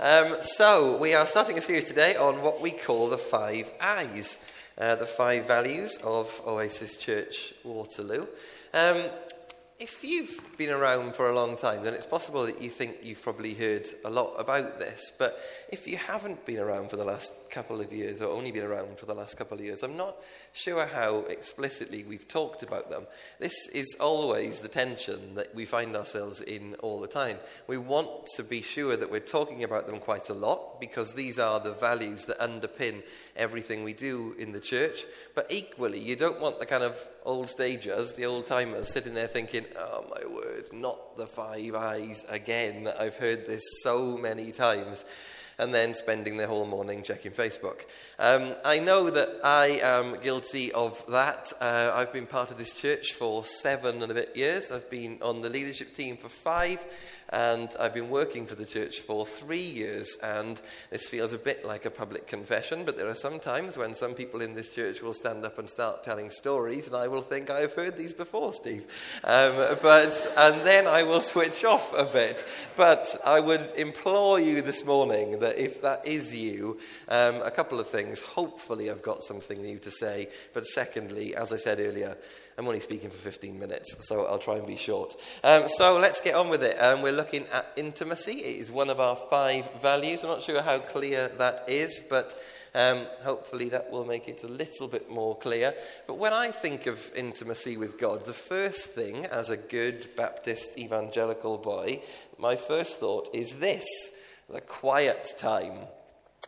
Um, so, we are starting a series today on what we call the five I's, uh, the five values of Oasis Church Waterloo. Um, if you've been around for a long time, then it's possible that you think you've probably heard a lot about this. But if you haven't been around for the last couple of years, or only been around for the last couple of years, I'm not sure how explicitly we've talked about them. This is always the tension that we find ourselves in all the time. We want to be sure that we're talking about them quite a lot, because these are the values that underpin everything we do in the church. But equally, you don't want the kind of old stagers, the old timers, sitting there thinking, oh my word, not the five I's again. I've heard this so many times. And then spending the whole morning checking Facebook. Um, I know that I am guilty of that. Uh, I've been part of this church for seven and a bit years. I've been on the leadership team for five and I've been working for the church for three years, and this feels a bit like a public confession, but there are some times when some people in this church will stand up and start telling stories, and I will think, I've heard these before, Steve. Um, but, and then I will switch off a bit. But I would implore you this morning that if that is you, um, a couple of things. Hopefully, I've got something new to say, but secondly, as I said earlier, I'm only speaking for 15 minutes, so I'll try and be short. Um, so let's get on with it. Um, we're looking at intimacy. It is one of our five values. I'm not sure how clear that is, but um, hopefully that will make it a little bit more clear. But when I think of intimacy with God, the first thing, as a good Baptist evangelical boy, my first thought is this the quiet time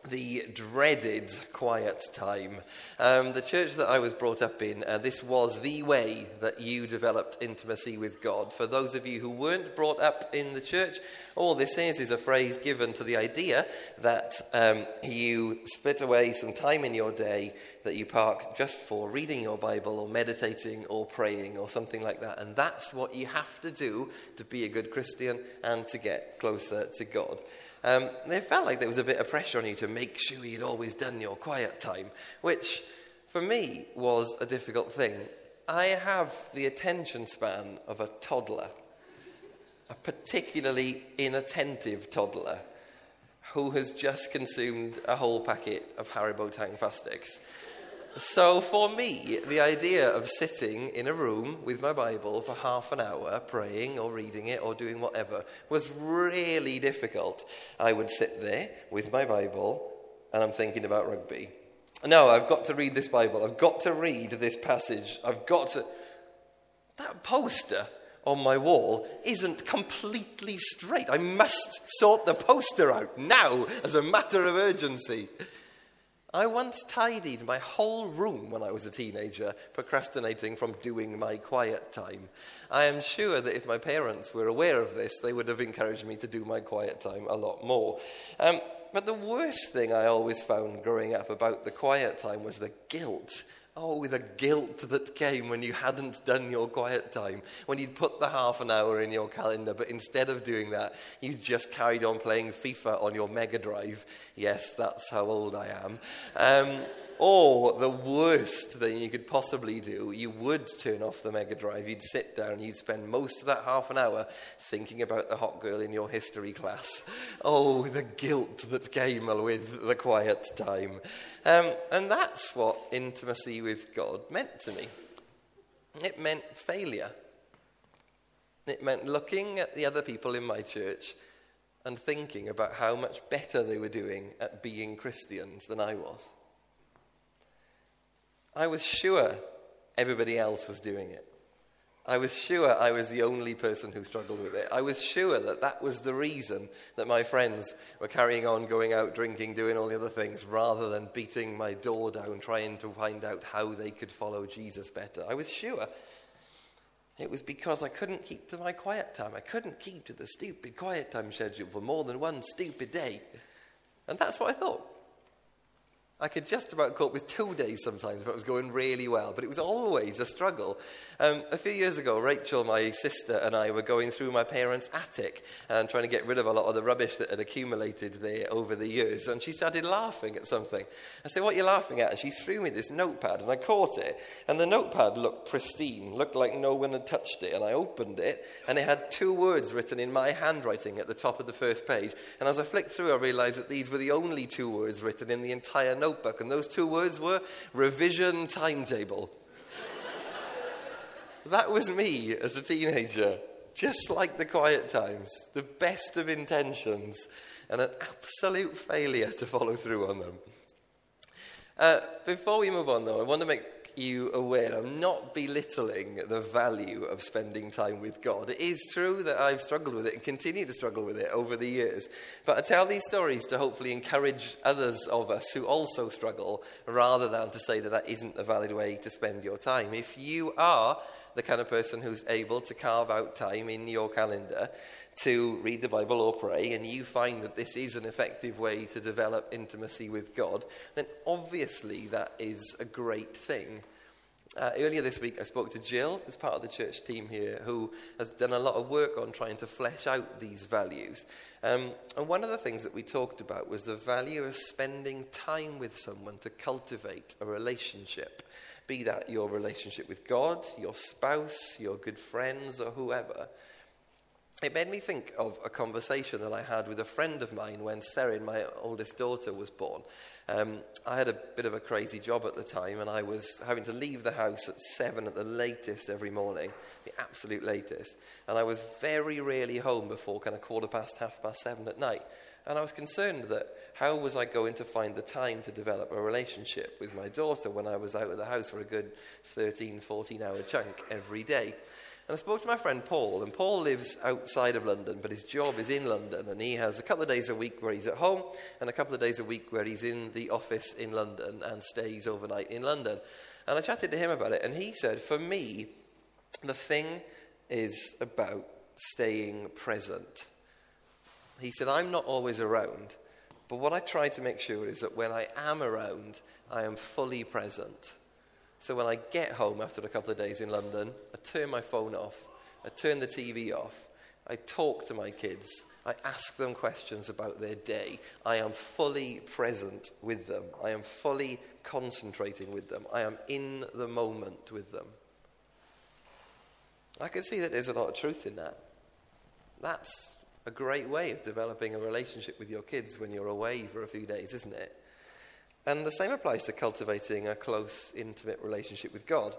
the dreaded quiet time. Um, the church that I was brought up in, uh, this was the way that you developed intimacy with God. For those of you who weren't brought up in the church, all this is is a phrase given to the idea that um, you split away some time in your day that you park just for reading your Bible or meditating or praying or something like that. And that's what you have to do to be a good Christian and to get closer to God. Um, they felt like there was a bit of pressure on you to make sure you'd always done your quiet time, which for me was a difficult thing. I have the attention span of a toddler, a particularly inattentive toddler who has just consumed a whole packet of Haribo Tang sticks. So, for me, the idea of sitting in a room with my Bible for half an hour, praying or reading it or doing whatever, was really difficult. I would sit there with my Bible and I'm thinking about rugby. No, I've got to read this Bible. I've got to read this passage. I've got to. That poster on my wall isn't completely straight. I must sort the poster out now as a matter of urgency. I once tidied my whole room when I was a teenager, procrastinating from doing my quiet time. I am sure that if my parents were aware of this, they would have encouraged me to do my quiet time a lot more. Um, but the worst thing I always found growing up about the quiet time was the guilt Oh, the guilt that came when you hadn't done your quiet time, when you'd put the half an hour in your calendar, but instead of doing that, you just carried on playing FIFA on your Mega Drive. Yes, that's how old I am. Um, or the worst thing you could possibly do, you would turn off the Mega Drive, you'd sit down, you'd spend most of that half an hour thinking about the hot girl in your history class. Oh, the guilt that came with the quiet time. Um, and that's what intimacy with God meant to me. It meant failure. It meant looking at the other people in my church and thinking about how much better they were doing at being Christians than I was. I was sure everybody else was doing it. I was sure I was the only person who struggled with it. I was sure that that was the reason that my friends were carrying on going out drinking, doing all the other things, rather than beating my door down, trying to find out how they could follow Jesus better. I was sure it was because I couldn't keep to my quiet time. I couldn't keep to the stupid quiet time schedule for more than one stupid day. And that's what I thought. I could just about cope with two days sometimes if it was going really well, but it was always a struggle. Um, a few years ago, Rachel, my sister, and I were going through my parents' attic and trying to get rid of a lot of the rubbish that had accumulated there over the years. And she started laughing at something. I said, What are you laughing at? And she threw me this notepad, and I caught it. And the notepad looked pristine, looked like no one had touched it. And I opened it, and it had two words written in my handwriting at the top of the first page. And as I flicked through, I realized that these were the only two words written in the entire notepad notebook, and those two words were revision timetable. that was me as a teenager, just like the quiet times, the best of intentions, and an absolute failure to follow through on them. Uh, before we move on, though, I want to make you aware I'm not belittling the value of spending time with God. It is true that I've struggled with it and continue to struggle with it over the years. But I tell these stories to hopefully encourage others of us who also struggle rather than to say that that isn't a valid way to spend your time. If you are the kind of person who's able to carve out time in your calendar to read the Bible or pray, and you find that this is an effective way to develop intimacy with God, then obviously that is a great thing. Uh, earlier this week, I spoke to Jill, who's part of the church team here, who has done a lot of work on trying to flesh out these values. Um, and one of the things that we talked about was the value of spending time with someone to cultivate a relationship. Be that your relationship with God, your spouse, your good friends, or whoever. It made me think of a conversation that I had with a friend of mine when Serin, my oldest daughter, was born. Um, I had a bit of a crazy job at the time, and I was having to leave the house at seven at the latest every morning, the absolute latest. And I was very rarely home before kind of quarter past, half past seven at night. And I was concerned that how was I going to find the time to develop a relationship with my daughter when I was out of the house for a good 13, 14 hour chunk every day? And I spoke to my friend Paul, and Paul lives outside of London, but his job is in London, and he has a couple of days a week where he's at home, and a couple of days a week where he's in the office in London and stays overnight in London. And I chatted to him about it, and he said, For me, the thing is about staying present. He said, I'm not always around, but what I try to make sure is that when I am around, I am fully present. So when I get home after a couple of days in London, I turn my phone off, I turn the TV off, I talk to my kids, I ask them questions about their day. I am fully present with them, I am fully concentrating with them, I am in the moment with them. I can see that there's a lot of truth in that. That's a great way of developing a relationship with your kids when you're away for a few days, isn't it? And the same applies to cultivating a close, intimate relationship with God.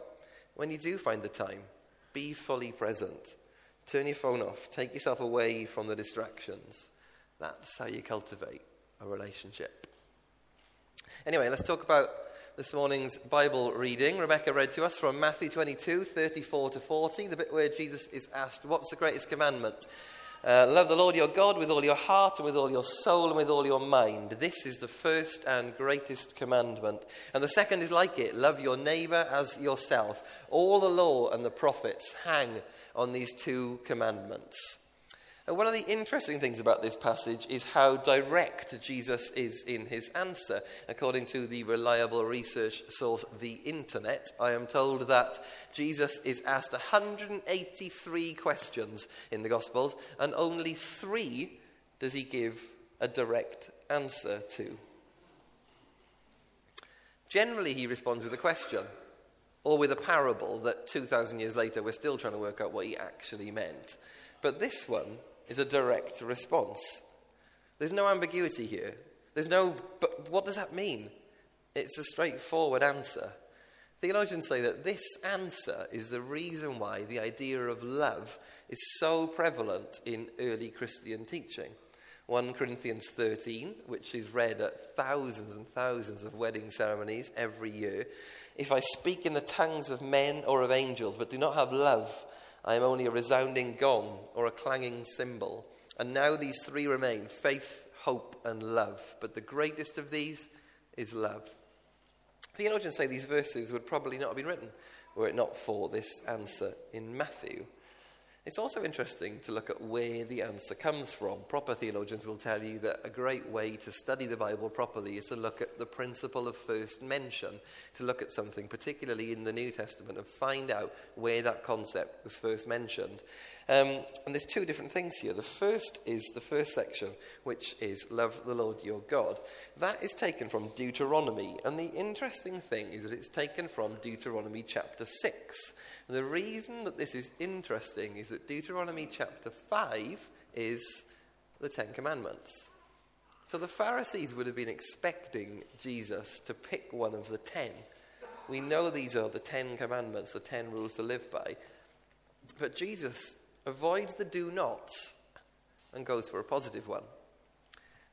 When you do find the time, be fully present. Turn your phone off. Take yourself away from the distractions. That's how you cultivate a relationship. Anyway, let's talk about this morning's Bible reading. Rebecca read to us from Matthew 22, 34 to 40, the bit where Jesus is asked, What's the greatest commandment? Uh, love the Lord your God with all your heart and with all your soul and with all your mind. This is the first and greatest commandment. And the second is like it love your neighbor as yourself. All the law and the prophets hang on these two commandments. One of the interesting things about this passage is how direct Jesus is in his answer. According to the reliable research source, the internet, I am told that Jesus is asked 183 questions in the Gospels, and only three does he give a direct answer to. Generally, he responds with a question or with a parable that 2,000 years later we're still trying to work out what he actually meant. But this one is a direct response. There's no ambiguity here. There's no, but what does that mean? It's a straightforward answer. Theologians say that this answer is the reason why the idea of love is so prevalent in early Christian teaching. 1 Corinthians 13, which is read at thousands and thousands of wedding ceremonies every year. If I speak in the tongues of men or of angels, but do not have love, I am only a resounding gong or a clanging cymbal. And now these three remain faith, hope, and love. But the greatest of these is love. Theologians say these verses would probably not have been written were it not for this answer in Matthew. It's also interesting to look at where the answer comes from. Proper theologians will tell you that a great way to study the Bible properly is to look at the principle of first mention, to look at something, particularly in the New Testament, and find out where that concept was first mentioned. Um, and there's two different things here. The first is the first section, which is love the Lord your God. That is taken from Deuteronomy. And the interesting thing is that it's taken from Deuteronomy chapter 6. The reason that this is interesting is that Deuteronomy chapter 5 is the Ten Commandments. So the Pharisees would have been expecting Jesus to pick one of the ten. We know these are the Ten Commandments, the ten rules to live by. But Jesus avoids the do nots and goes for a positive one.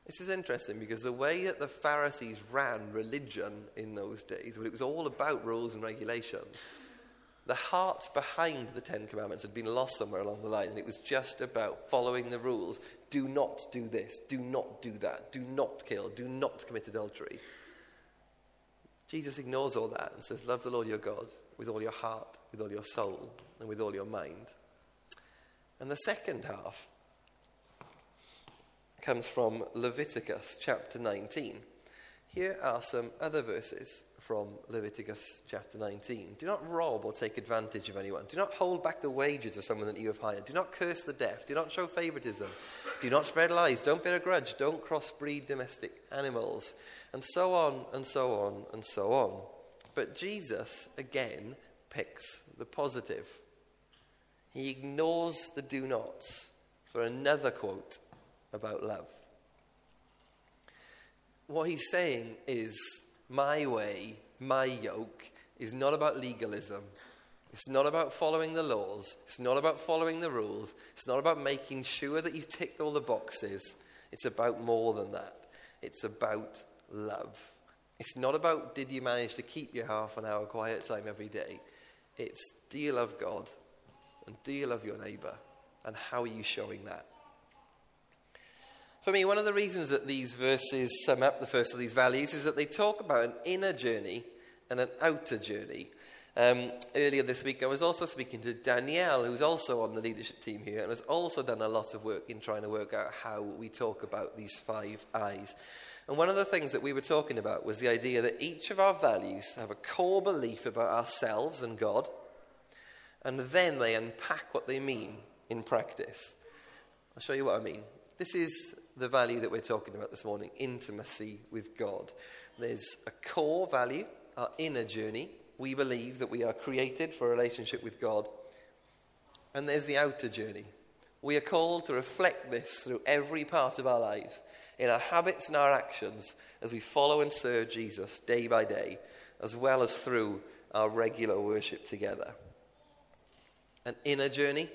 This is interesting because the way that the Pharisees ran religion in those days, well, it was all about rules and regulations. The heart behind the Ten Commandments had been lost somewhere along the line, and it was just about following the rules. Do not do this, do not do that, do not kill, do not commit adultery. Jesus ignores all that and says, Love the Lord your God with all your heart, with all your soul, and with all your mind. And the second half comes from Leviticus chapter 19. Here are some other verses from Leviticus chapter 19. Do not rob or take advantage of anyone. Do not hold back the wages of someone that you have hired. Do not curse the deaf. Do not show favoritism. Do not spread lies. Don't bear a grudge. Don't crossbreed domestic animals. And so on and so on and so on. But Jesus, again, picks the positive. He ignores the do nots for another quote about love. What he's saying is, my way, my yoke, is not about legalism. It's not about following the laws. It's not about following the rules. It's not about making sure that you've ticked all the boxes. It's about more than that. It's about love. It's not about did you manage to keep your half an hour quiet time every day. It's do you love God and do you love your neighbour? And how are you showing that? For me, one of the reasons that these verses sum up the first of these values is that they talk about an inner journey and an outer journey. Um, earlier this week, I was also speaking to Danielle, who's also on the leadership team here, and has also done a lot of work in trying to work out how we talk about these five I's. And one of the things that we were talking about was the idea that each of our values have a core belief about ourselves and God, and then they unpack what they mean in practice. I'll show you what I mean. This is the value that we're talking about this morning intimacy with God. There's a core value, our inner journey. We believe that we are created for a relationship with God. And there's the outer journey. We are called to reflect this through every part of our lives, in our habits and our actions, as we follow and serve Jesus day by day, as well as through our regular worship together an inner journey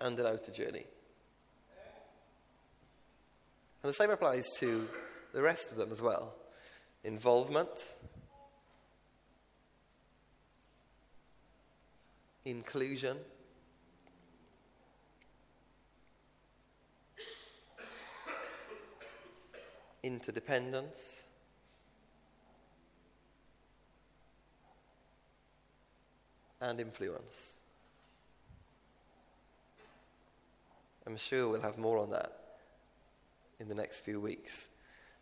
and an outer journey. And the same applies to the rest of them as well involvement, inclusion. Interdependence, and influence. I'm sure we'll have more on that in the next few weeks.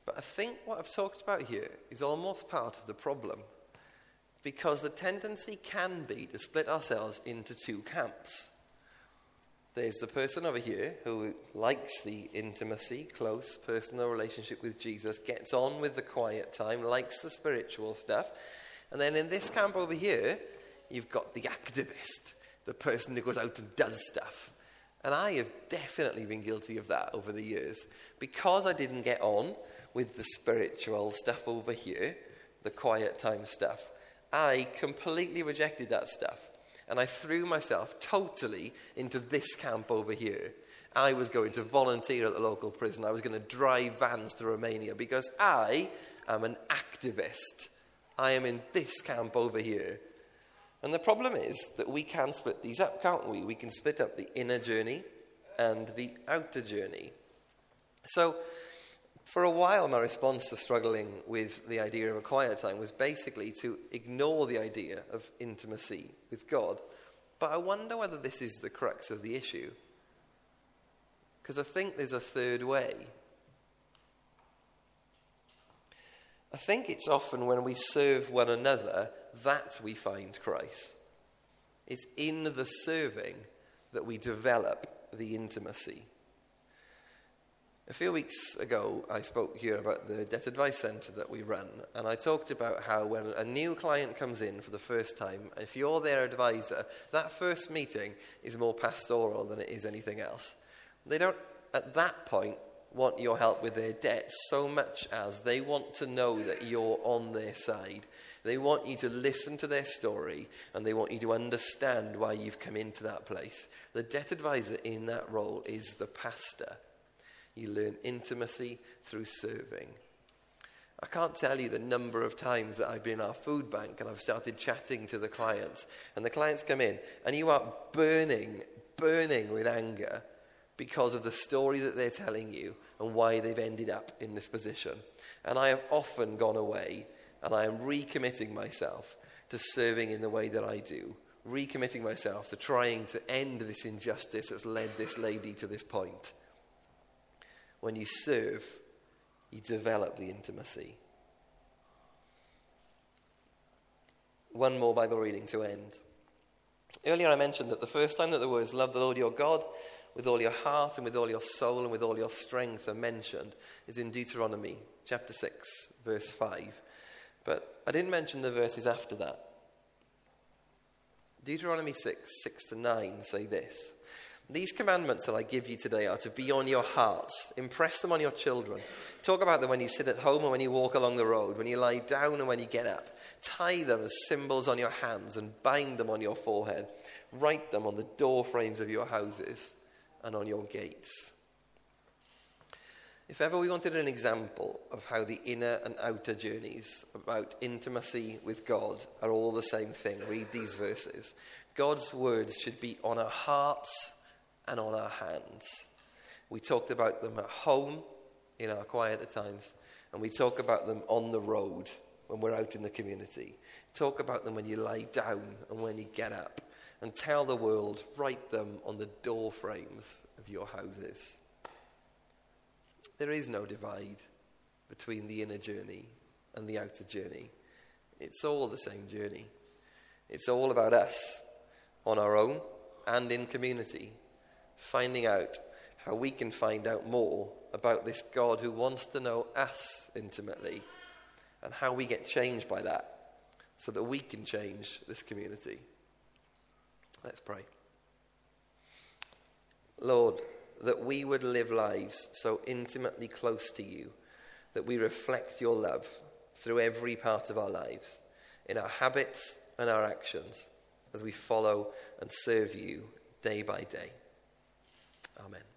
But I think what I've talked about here is almost part of the problem. Because the tendency can be to split ourselves into two camps. There's the person over here who likes the intimacy, close personal relationship with Jesus, gets on with the quiet time, likes the spiritual stuff. And then in this camp over here, you've got the activist, the person who goes out and does stuff. And I have definitely been guilty of that over the years. Because I didn't get on with the spiritual stuff over here, the quiet time stuff, I completely rejected that stuff. And I threw myself totally into this camp over here. I was going to volunteer at the local prison. I was going to drive vans to Romania because I am an activist. I am in this camp over here. And the problem is that we can split these up, can't we? We can split up the inner journey and the outer journey. So, For a while, my response to struggling with the idea of a quiet time was basically to ignore the idea of intimacy with God. But I wonder whether this is the crux of the issue. Because I think there's a third way. I think it's often when we serve one another that we find Christ. It's in the serving that we develop the intimacy. A few weeks ago, I spoke here about the debt advice centre that we run, and I talked about how when a new client comes in for the first time, if you're their advisor, that first meeting is more pastoral than it is anything else. They don't, at that point, want your help with their debt so much as they want to know that you're on their side. They want you to listen to their story and they want you to understand why you've come into that place. The debt advisor in that role is the pastor. You learn intimacy through serving. I can't tell you the number of times that I've been in our food bank and I've started chatting to the clients, and the clients come in, and you are burning, burning with anger because of the story that they're telling you and why they've ended up in this position. And I have often gone away and I am recommitting myself to serving in the way that I do, recommitting myself to trying to end this injustice that's led this lady to this point. When you serve, you develop the intimacy. One more Bible reading to end. Earlier, I mentioned that the first time that the words love the Lord your God with all your heart and with all your soul and with all your strength are mentioned is in Deuteronomy chapter 6, verse 5. But I didn't mention the verses after that. Deuteronomy 6, 6 to 9 say this these commandments that I give you today are to be on your hearts. Impress them on your children. Talk about them when you sit at home and when you walk along the road, when you lie down and when you get up. Tie them as symbols on your hands and bind them on your forehead. Write them on the door frames of your houses and on your gates. If ever we wanted an example of how the inner and outer journeys about intimacy with God are all the same thing, read these verses. God's words should be on our hearts and on our hands. We talked about them at home in our quieter times, and we talk about them on the road when we're out in the community. Talk about them when you lie down and when you get up. And tell the world, write them on the door frames of your houses. There is no divide between the inner journey and the outer journey. It's all the same journey. It's all about us on our own and in community finding out how we can find out more about this God who wants to know us intimately and how we get changed by that so that we can change this community. Let's pray. Lord, that we would live lives so intimately close to you that we reflect your love through every part of our lives, in our habits and our actions, as we follow and serve you day by day. Amen.